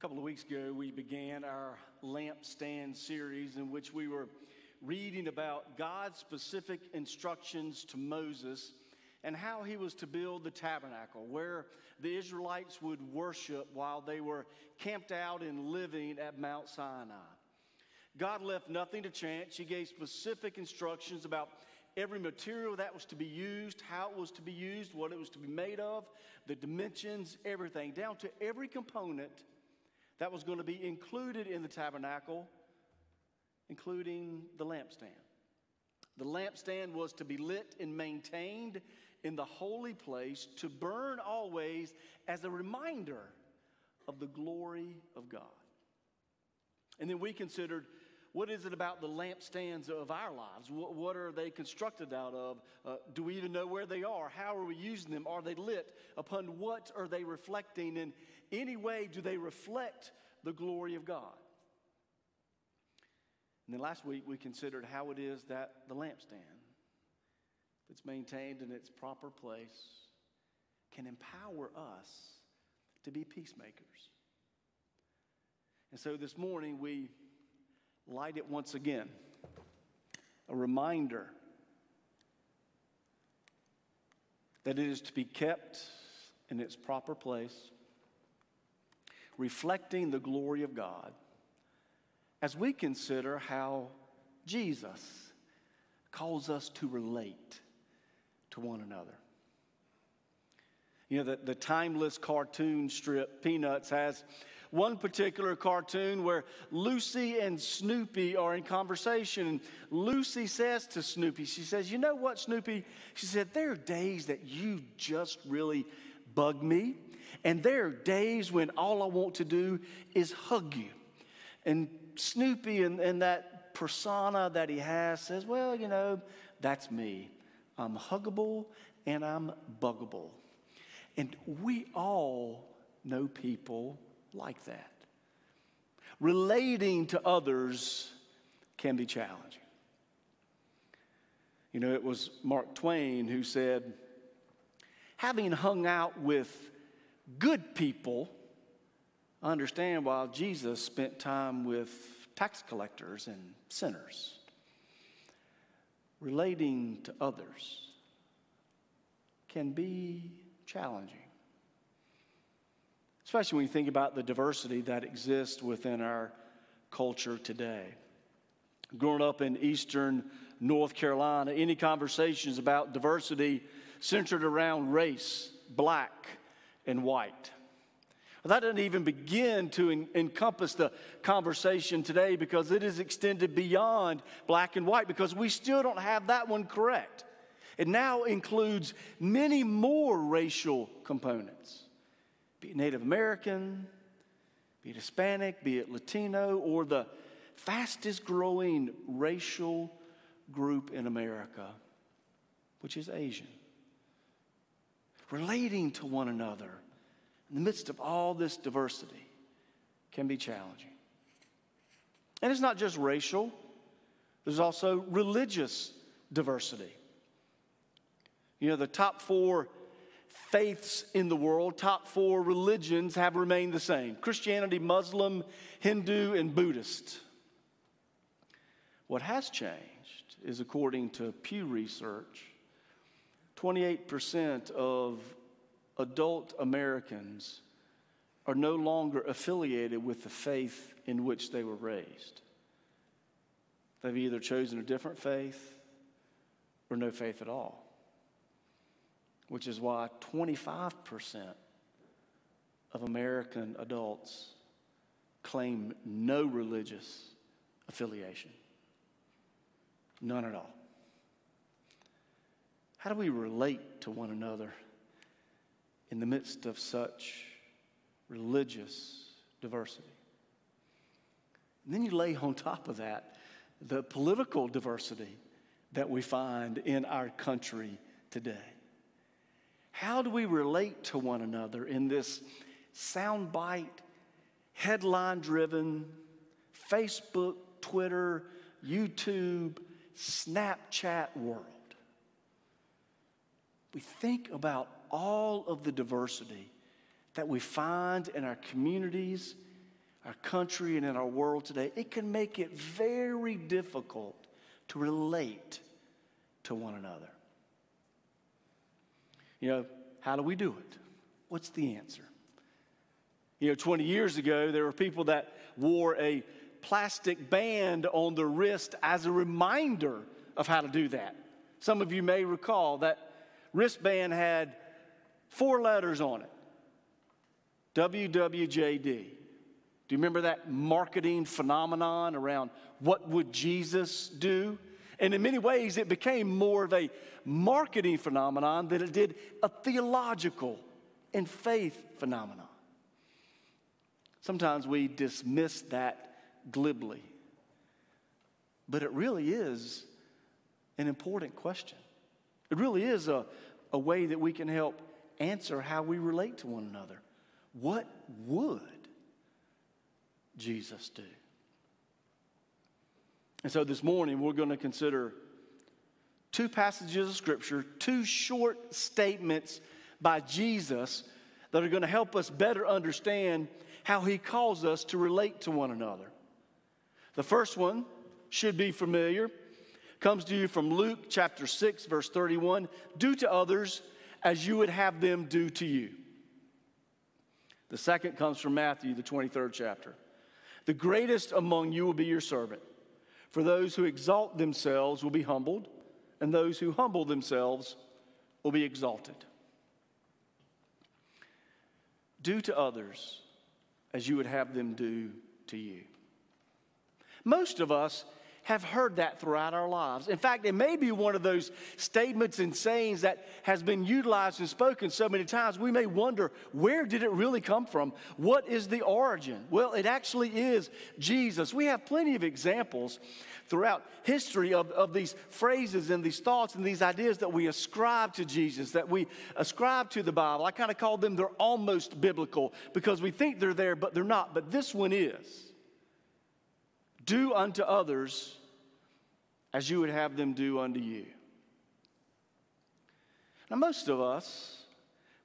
A couple of weeks ago, we began our lampstand series in which we were reading about God's specific instructions to Moses and how he was to build the tabernacle, where the Israelites would worship while they were camped out and living at Mount Sinai. God left nothing to chance. He gave specific instructions about every material that was to be used, how it was to be used, what it was to be made of, the dimensions, everything, down to every component that was going to be included in the tabernacle, including the lampstand. The lampstand was to be lit and maintained in the holy place to burn always as a reminder of the glory of God. And then we considered what is it about the lampstands of our lives? What, what are they constructed out of? Uh, do we even know where they are? How are we using them? Are they lit? Upon what are they reflecting? In any way, do they reflect the glory of God? And then last week we considered how it is that the lampstand that's maintained in its proper place can empower us to be peacemakers. And so this morning we light it once again. A reminder that it is to be kept in its proper place, reflecting the glory of God as we consider how Jesus calls us to relate to one another. You know, the, the timeless cartoon strip, Peanuts, has one particular cartoon where Lucy and Snoopy are in conversation. And Lucy says to Snoopy, She says, You know what, Snoopy? She said, There are days that you just really bug me. And there are days when all I want to do is hug you. And Snoopy and, and that persona that he has says, Well, you know, that's me. I'm huggable and I'm buggable. And we all know people like that. Relating to others can be challenging. You know, it was Mark Twain who said, having hung out with good people, I understand why Jesus spent time with tax collectors and sinners. Relating to others can be challenging especially when you think about the diversity that exists within our culture today. Growing up in eastern North Carolina, any conversations about diversity centered around race, black and white. Well, that doesn't even begin to en- encompass the conversation today because it is extended beyond black and white because we still don't have that one correct. It now includes many more racial components be it Native American, be it Hispanic, be it Latino, or the fastest growing racial group in America, which is Asian. Relating to one another in the midst of all this diversity can be challenging. And it's not just racial, there's also religious diversity. You know, the top four faiths in the world, top four religions have remained the same Christianity, Muslim, Hindu, and Buddhist. What has changed is according to Pew Research, 28% of adult Americans are no longer affiliated with the faith in which they were raised. They've either chosen a different faith or no faith at all which is why 25% of American adults claim no religious affiliation. None at all. How do we relate to one another in the midst of such religious diversity? And then you lay on top of that the political diversity that we find in our country today. How do we relate to one another in this soundbite, headline driven, Facebook, Twitter, YouTube, Snapchat world? We think about all of the diversity that we find in our communities our country and in our world today, it can make it very difficult to relate to one another. You know, how do we do it? What's the answer? You know, 20 years ago, there were people that wore a plastic band on their wrist as a reminder of how to do that. Some of you may recall that wristband had four letters on it WWJD. Do you remember that marketing phenomenon around what would Jesus do? And in many ways, it became more of a marketing phenomenon than it did a theological and faith phenomenon. Sometimes we dismiss that glibly, but it really is an important question. It really is a, a way that we can help answer how we relate to one another. What would Jesus do? And so this morning we're going to consider two passages of Scripture, two short statements by Jesus that are going to help us better understand how he calls us to relate to one another. The first one should be familiar, comes to you from Luke chapter 6, verse 31 Do to others as you would have them do to you. The second comes from Matthew, the 23rd chapter. The greatest among you will be your servant. For those who exalt themselves will be humbled, and those who humble themselves will be exalted. Do to others as you would have them do to you. Most of us have heard that throughout our lives. In fact, it may be one of those statements and sayings that has been utilized and spoken so many times, we may wonder where did it really come from? What is the origin? Well, it actually is Jesus. We have plenty of examples throughout history of, of these phrases and these thoughts and these ideas that we ascribe to Jesus, that we ascribe to the Bible. I kind of call them they're almost biblical because we think they're there, but they're not. But this one is. Do unto others as you would have them do unto you. Now, most of us,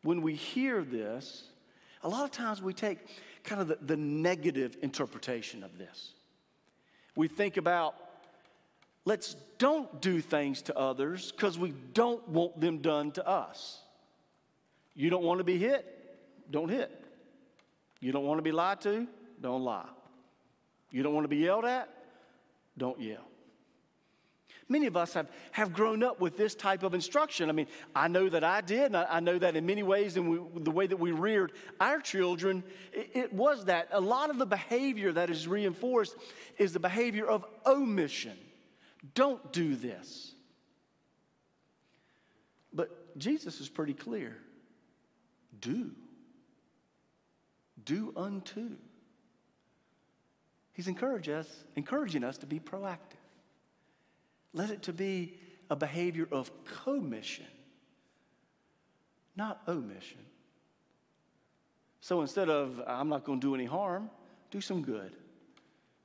when we hear this, a lot of times we take kind of the, the negative interpretation of this. We think about let's don't do things to others because we don't want them done to us. You don't want to be hit? Don't hit. You don't want to be lied to? Don't lie. You don't want to be yelled at? Don't yell. Many of us have, have grown up with this type of instruction. I mean, I know that I did, and I, I know that in many ways, in the way that we reared our children, it, it was that. A lot of the behavior that is reinforced is the behavior of omission. Don't do this. But Jesus is pretty clear do. Do unto. He's encouraging us, encouraging us to be proactive. Let it to be a behavior of commission, not omission. So instead of I'm not going to do any harm, do some good.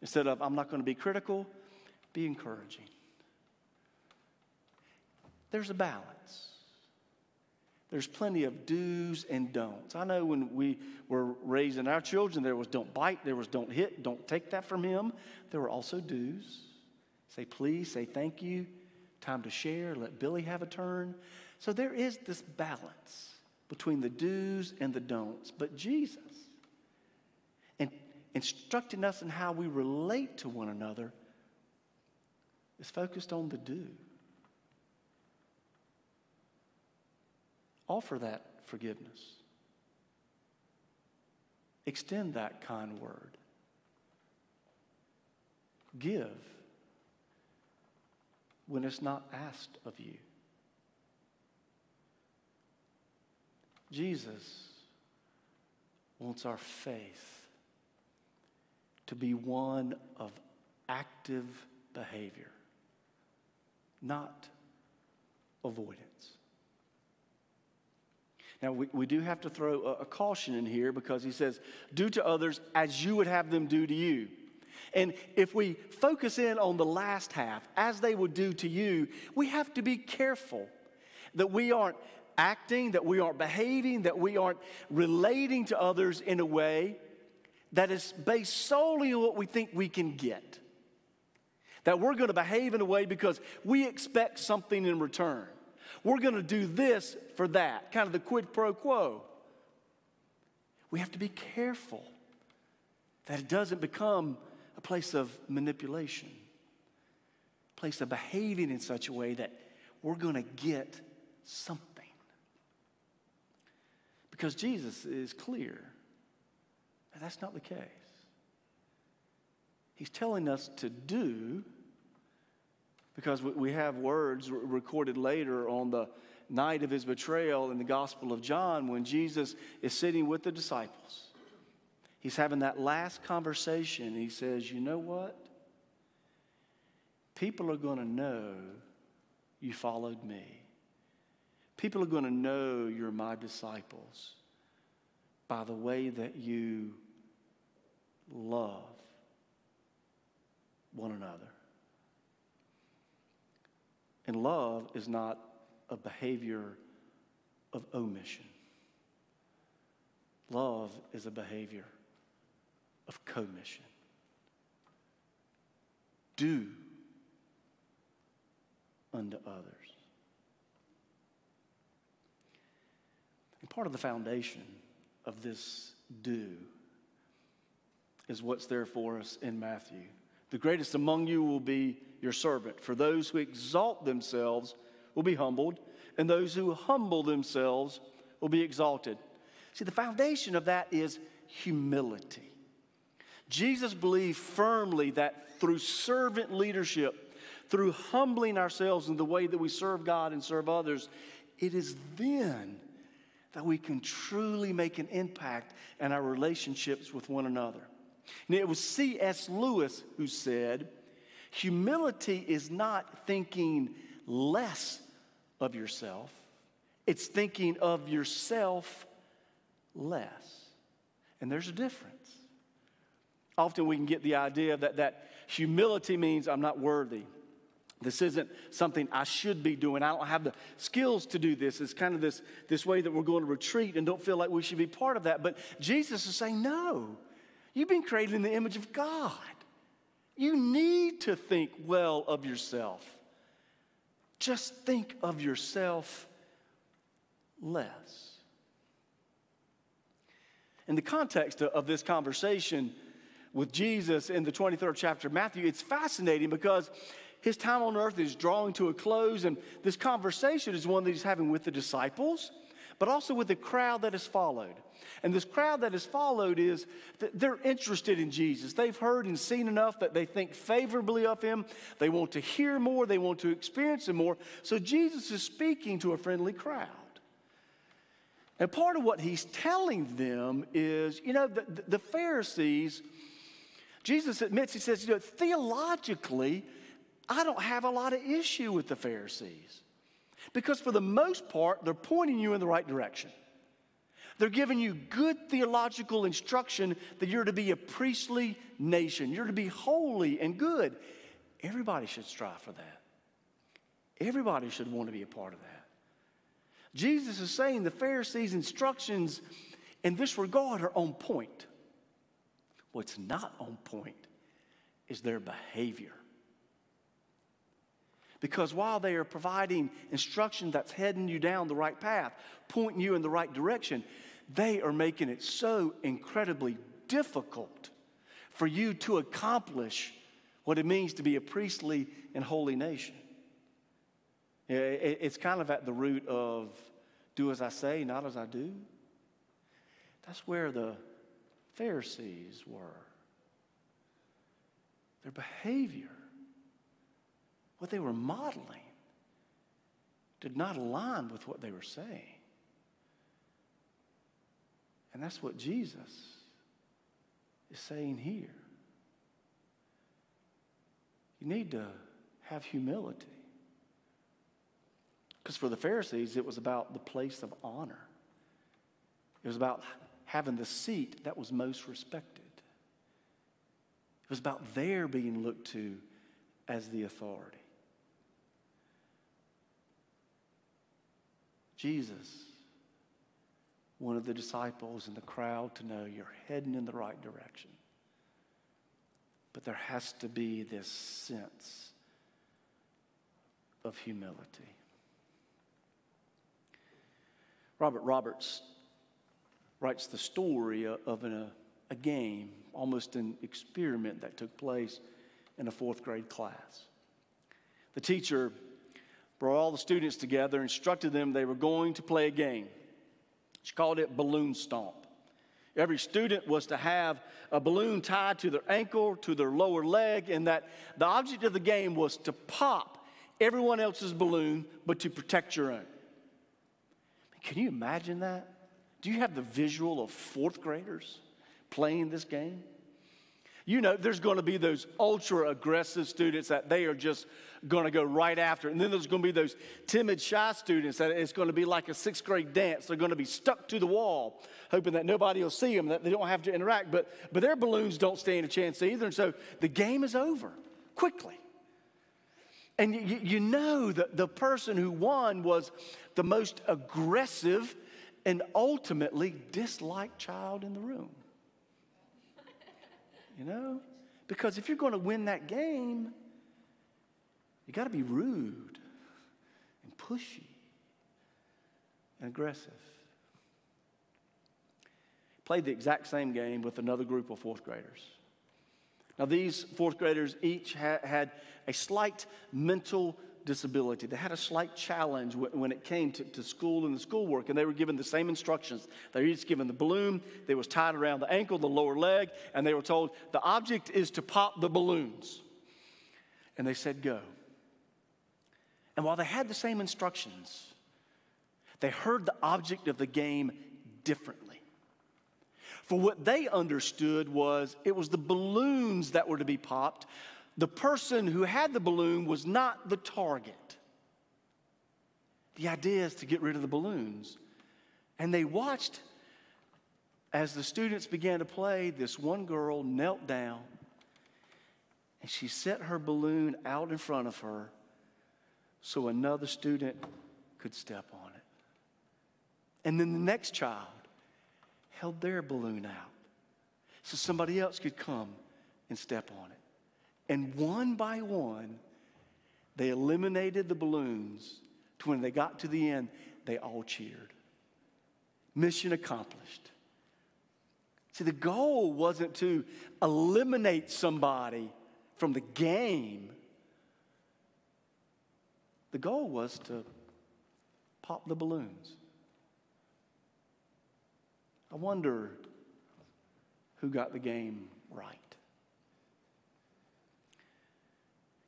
Instead of I'm not going to be critical, be encouraging. There's a balance. There's plenty of do's and don'ts. I know when we were raising our children, there was don't bite, there was don't hit, don't take that from him. There were also do's. Say please, say thank you, time to share, let Billy have a turn. So there is this balance between the do's and the don'ts. But Jesus, in instructing us in how we relate to one another, is focused on the do. Offer that forgiveness. Extend that kind word. Give when it's not asked of you. Jesus wants our faith to be one of active behavior, not avoidance. Now, we, we do have to throw a, a caution in here because he says, Do to others as you would have them do to you. And if we focus in on the last half, as they would do to you, we have to be careful that we aren't acting, that we aren't behaving, that we aren't relating to others in a way that is based solely on what we think we can get. That we're going to behave in a way because we expect something in return. We're going to do this for that, kind of the quid pro quo. We have to be careful that it doesn't become a place of manipulation, a place of behaving in such a way that we're going to get something. Because Jesus is clear that that's not the case. He's telling us to do because we have words recorded later on the night of his betrayal in the Gospel of John when Jesus is sitting with the disciples. He's having that last conversation. He says, You know what? People are going to know you followed me. People are going to know you're my disciples by the way that you love one another. And love is not a behavior of omission. Love is a behavior of commission. Do unto others. And part of the foundation of this do is what's there for us in Matthew. The greatest among you will be your servant. For those who exalt themselves will be humbled, and those who humble themselves will be exalted. See, the foundation of that is humility. Jesus believed firmly that through servant leadership, through humbling ourselves in the way that we serve God and serve others, it is then that we can truly make an impact in our relationships with one another. And it was C.S. Lewis who said, Humility is not thinking less of yourself, it's thinking of yourself less. And there's a difference. Often we can get the idea that, that humility means I'm not worthy. This isn't something I should be doing. I don't have the skills to do this. It's kind of this, this way that we're going to retreat and don't feel like we should be part of that. But Jesus is saying, no, you've been created in the image of God. You need to think well of yourself. Just think of yourself less. In the context of this conversation with Jesus in the 23rd chapter of Matthew, it's fascinating because his time on earth is drawing to a close, and this conversation is one that he's having with the disciples, but also with the crowd that has followed. And this crowd that has followed is they're interested in Jesus. They've heard and seen enough that they think favorably of him. They want to hear more, they want to experience him more. So Jesus is speaking to a friendly crowd. And part of what he's telling them is, you know, the, the Pharisees, Jesus admits, he says, you know, theologically, I don't have a lot of issue with the Pharisees. Because for the most part, they're pointing you in the right direction. They're giving you good theological instruction that you're to be a priestly nation, you're to be holy and good. Everybody should strive for that. Everybody should want to be a part of that. Jesus is saying the Pharisees' instructions in this regard are on point. What's not on point is their behavior. Because while they are providing instruction that's heading you down the right path, pointing you in the right direction, they are making it so incredibly difficult for you to accomplish what it means to be a priestly and holy nation. It's kind of at the root of do as I say, not as I do. That's where the Pharisees were. Their behavior, what they were modeling, did not align with what they were saying. And that's what Jesus is saying here. You need to have humility. Because for the Pharisees, it was about the place of honor, it was about having the seat that was most respected, it was about their being looked to as the authority. Jesus one of the disciples in the crowd to know you're heading in the right direction. But there has to be this sense of humility. Robert Roberts writes the story of an, a, a game, almost an experiment that took place in a fourth grade class. The teacher brought all the students together, instructed them they were going to play a game. She called it Balloon Stomp. Every student was to have a balloon tied to their ankle, to their lower leg, and that the object of the game was to pop everyone else's balloon, but to protect your own. Can you imagine that? Do you have the visual of fourth graders playing this game? You know, there's going to be those ultra aggressive students that they are just going to go right after. And then there's going to be those timid, shy students that it's going to be like a sixth grade dance. They're going to be stuck to the wall, hoping that nobody will see them, that they don't have to interact. But, but their balloons don't stand a chance either. And so the game is over quickly. And you, you know that the person who won was the most aggressive and ultimately disliked child in the room. You know? Because if you're going to win that game, you got to be rude and pushy and aggressive. Played the exact same game with another group of fourth graders. Now, these fourth graders each ha- had a slight mental disability. They had a slight challenge when it came to, to school and the schoolwork, and they were given the same instructions. They were each given the balloon that was tied around the ankle, the lower leg, and they were told the object is to pop the balloons. And they said, Go. And while they had the same instructions, they heard the object of the game differently. For what they understood was it was the balloons that were to be popped, the person who had the balloon was not the target. The idea is to get rid of the balloons. And they watched as the students began to play. This one girl knelt down and she set her balloon out in front of her so another student could step on it. And then the next child held their balloon out so somebody else could come and step on it. And one by one, they eliminated the balloons to when they got to the end, they all cheered. Mission accomplished. See, the goal wasn't to eliminate somebody from the game, the goal was to pop the balloons. I wonder who got the game right.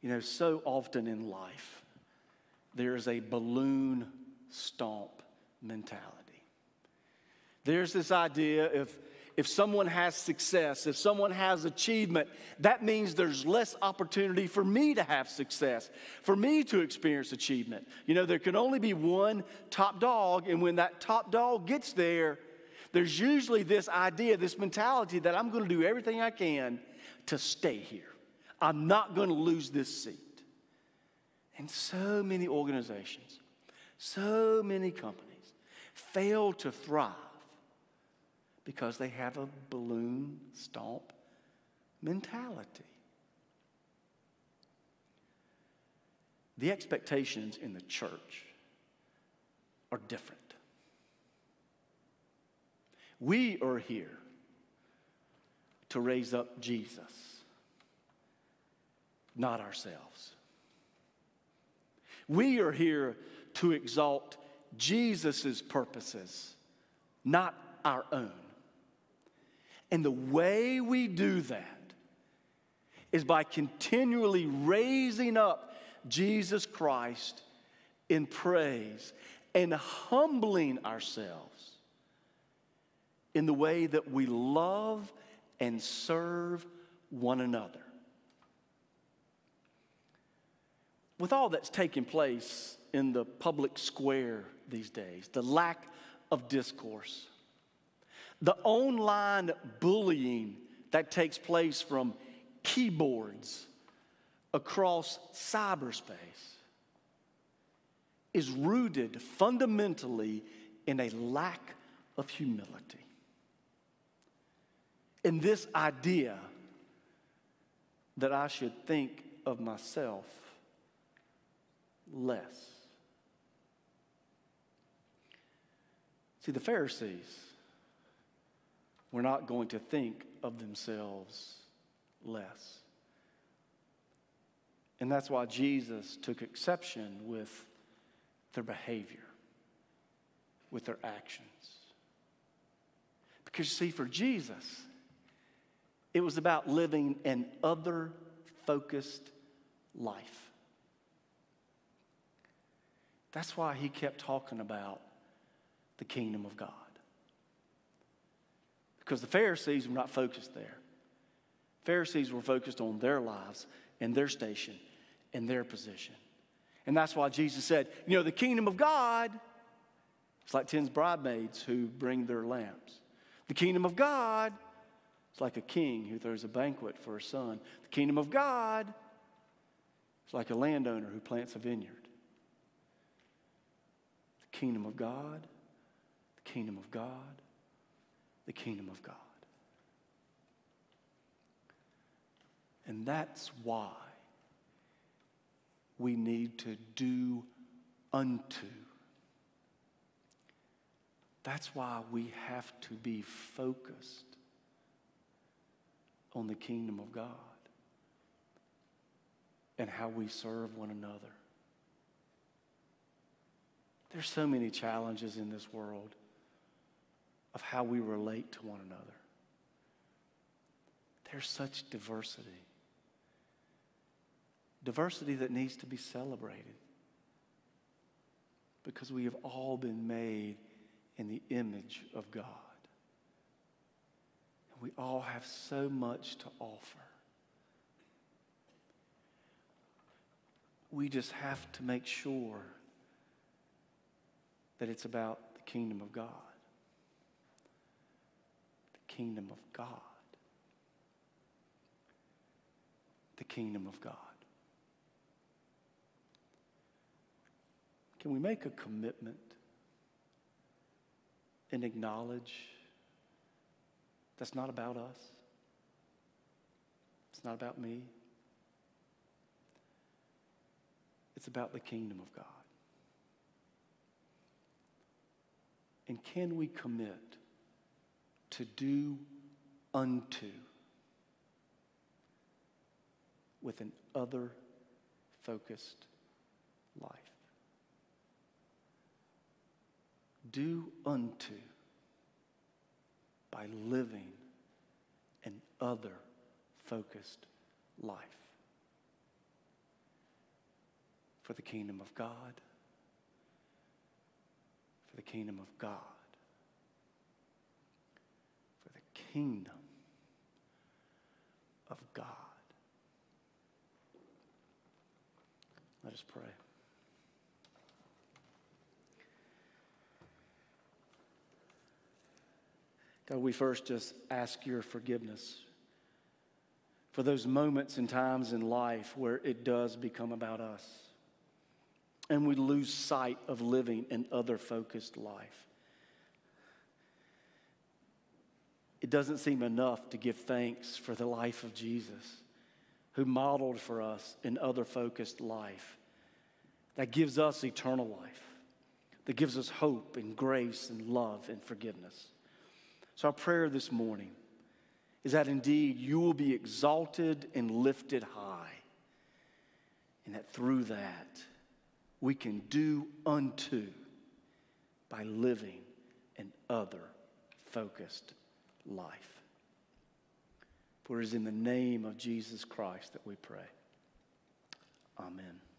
You know, so often in life, there's a balloon stomp mentality. There's this idea if, if someone has success, if someone has achievement, that means there's less opportunity for me to have success, for me to experience achievement. You know, there can only be one top dog, and when that top dog gets there, there's usually this idea, this mentality that I'm going to do everything I can to stay here. I'm not going to lose this seat. And so many organizations, so many companies fail to thrive because they have a balloon stomp mentality. The expectations in the church are different. We are here to raise up Jesus not ourselves. We are here to exalt Jesus' purposes, not our own. And the way we do that is by continually raising up Jesus Christ in praise and humbling ourselves in the way that we love and serve one another. With all that's taking place in the public square these days, the lack of discourse, the online bullying that takes place from keyboards across cyberspace is rooted fundamentally in a lack of humility. In this idea that I should think of myself less. See, the Pharisees were not going to think of themselves less. And that's why Jesus took exception with their behavior, with their actions. Because see, for Jesus, it was about living an other focused life. That's why he kept talking about the kingdom of God. Because the Pharisees were not focused there. Pharisees were focused on their lives and their station and their position. And that's why Jesus said, you know, the kingdom of God, it's like ten bridesmaids who bring their lamps. The kingdom of God, it's like a king who throws a banquet for a son. The kingdom of God, it's like a landowner who plants a vineyard. Kingdom of God, the kingdom of God, the kingdom of God. And that's why we need to do unto. That's why we have to be focused on the kingdom of God and how we serve one another. There's so many challenges in this world of how we relate to one another. There's such diversity. Diversity that needs to be celebrated because we have all been made in the image of God. And we all have so much to offer. We just have to make sure that it's about the kingdom of God. The kingdom of God. The kingdom of God. Can we make a commitment and acknowledge that's not about us? It's not about me. It's about the kingdom of God. And can we commit to do unto with an other focused life? do unto by living an other focused life for the kingdom of God, for the kingdom of God, for the kingdom of God. Let us pray. God, we first just ask your forgiveness for those moments and times in life where it does become about us and we lose sight of living an other focused life. It doesn't seem enough to give thanks for the life of Jesus, who modeled for us an other focused life that gives us eternal life, that gives us hope and grace and love and forgiveness. So, our prayer this morning is that indeed you will be exalted and lifted high, and that through that we can do unto by living an other focused life. For it is in the name of Jesus Christ that we pray. Amen.